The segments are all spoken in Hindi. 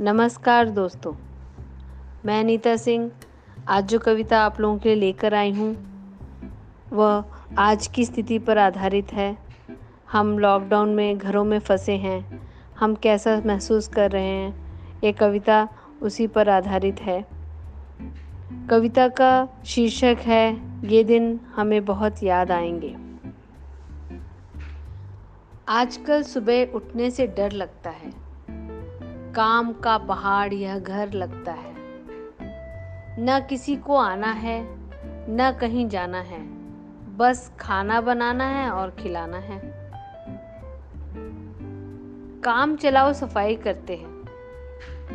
नमस्कार दोस्तों। मैं अनीता सिंह, आज जो कविता आप लोगों के लिए लेकर आई हूँ, वह आज की स्थिति पर आधारित है। हम लॉकडाउन में घरों में फंसे हैं। हम कैसा महसूस कर रहे हैं? ये कविता उसी पर आधारित है। कविता का शीर्षक है, ये दिन हमें बहुत याद आएँगे। आजकल सुबह उठने से डर लगता है। काम का पहाड़ यह घर लगता है। न किसी को आना है, न कहीं जाना है। बस खाना बनाना है और खिलाना है। काम चलाओ, सफ़ाई करते हैं।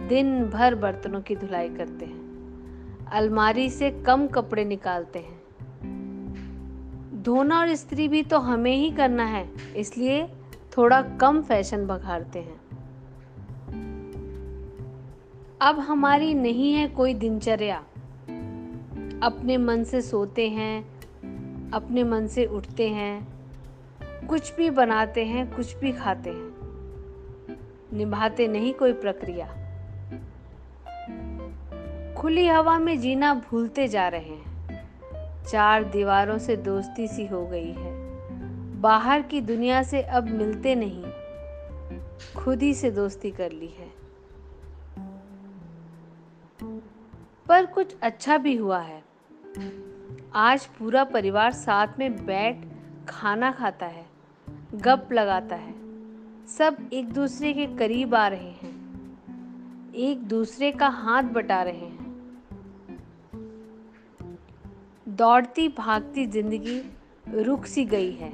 दिन भर बर्तनों की धुलाई करते हैं। अलमारी से कम कपड़े निकालते हैं। धोना और इस्त्री भी तो हमें ही करना है, इसलिए थोड़ा कम फ़ैशन बघाड़ते हैं। अब हमारी नहीं है कोई दिनचर्या। अपने मन से सोते हैं, अपने मन से उठते हैं, कुछ भी बनाते हैं, कुछ भी खाते हैं। निभाते नहीं कोई प्रक्रिया। खुली हवा में जीना भूलते जा रहे हैं। चार दीवारों से दोस्ती सी हो गई है। बाहर की दुनिया से अब मिलते नहीं। खुद ही से दोस्ती कर ली है। पर कुछ अच्छा भी हुआ है। आज पूरा परिवार साथ में बैठ खाना खाता है गप लगाता है। सब एक दूसरे के करीब आ रहे हैं, एक दूसरे का हाथ बटा रहे हैं। दौड़ती भागती ज़िंदगी रुक सी गई है।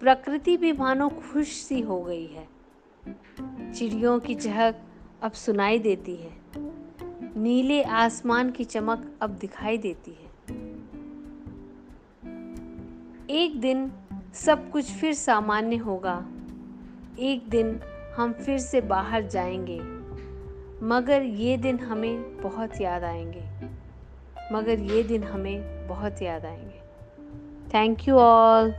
प्रकृति भी मानो खुश सी हो गई है। चिड़ियों की चहक अब सुनाई देती है। नीले आसमान की चमक अब दिखाई देती है। एक दिन सब कुछ फिर सामान्य होगा। एक दिन हम फिर से बाहर जाएँगे। मगर ये दिन हमें बहुत याद आएँगे। मगर ये दिन हमें बहुत याद आएँगे। Thank you all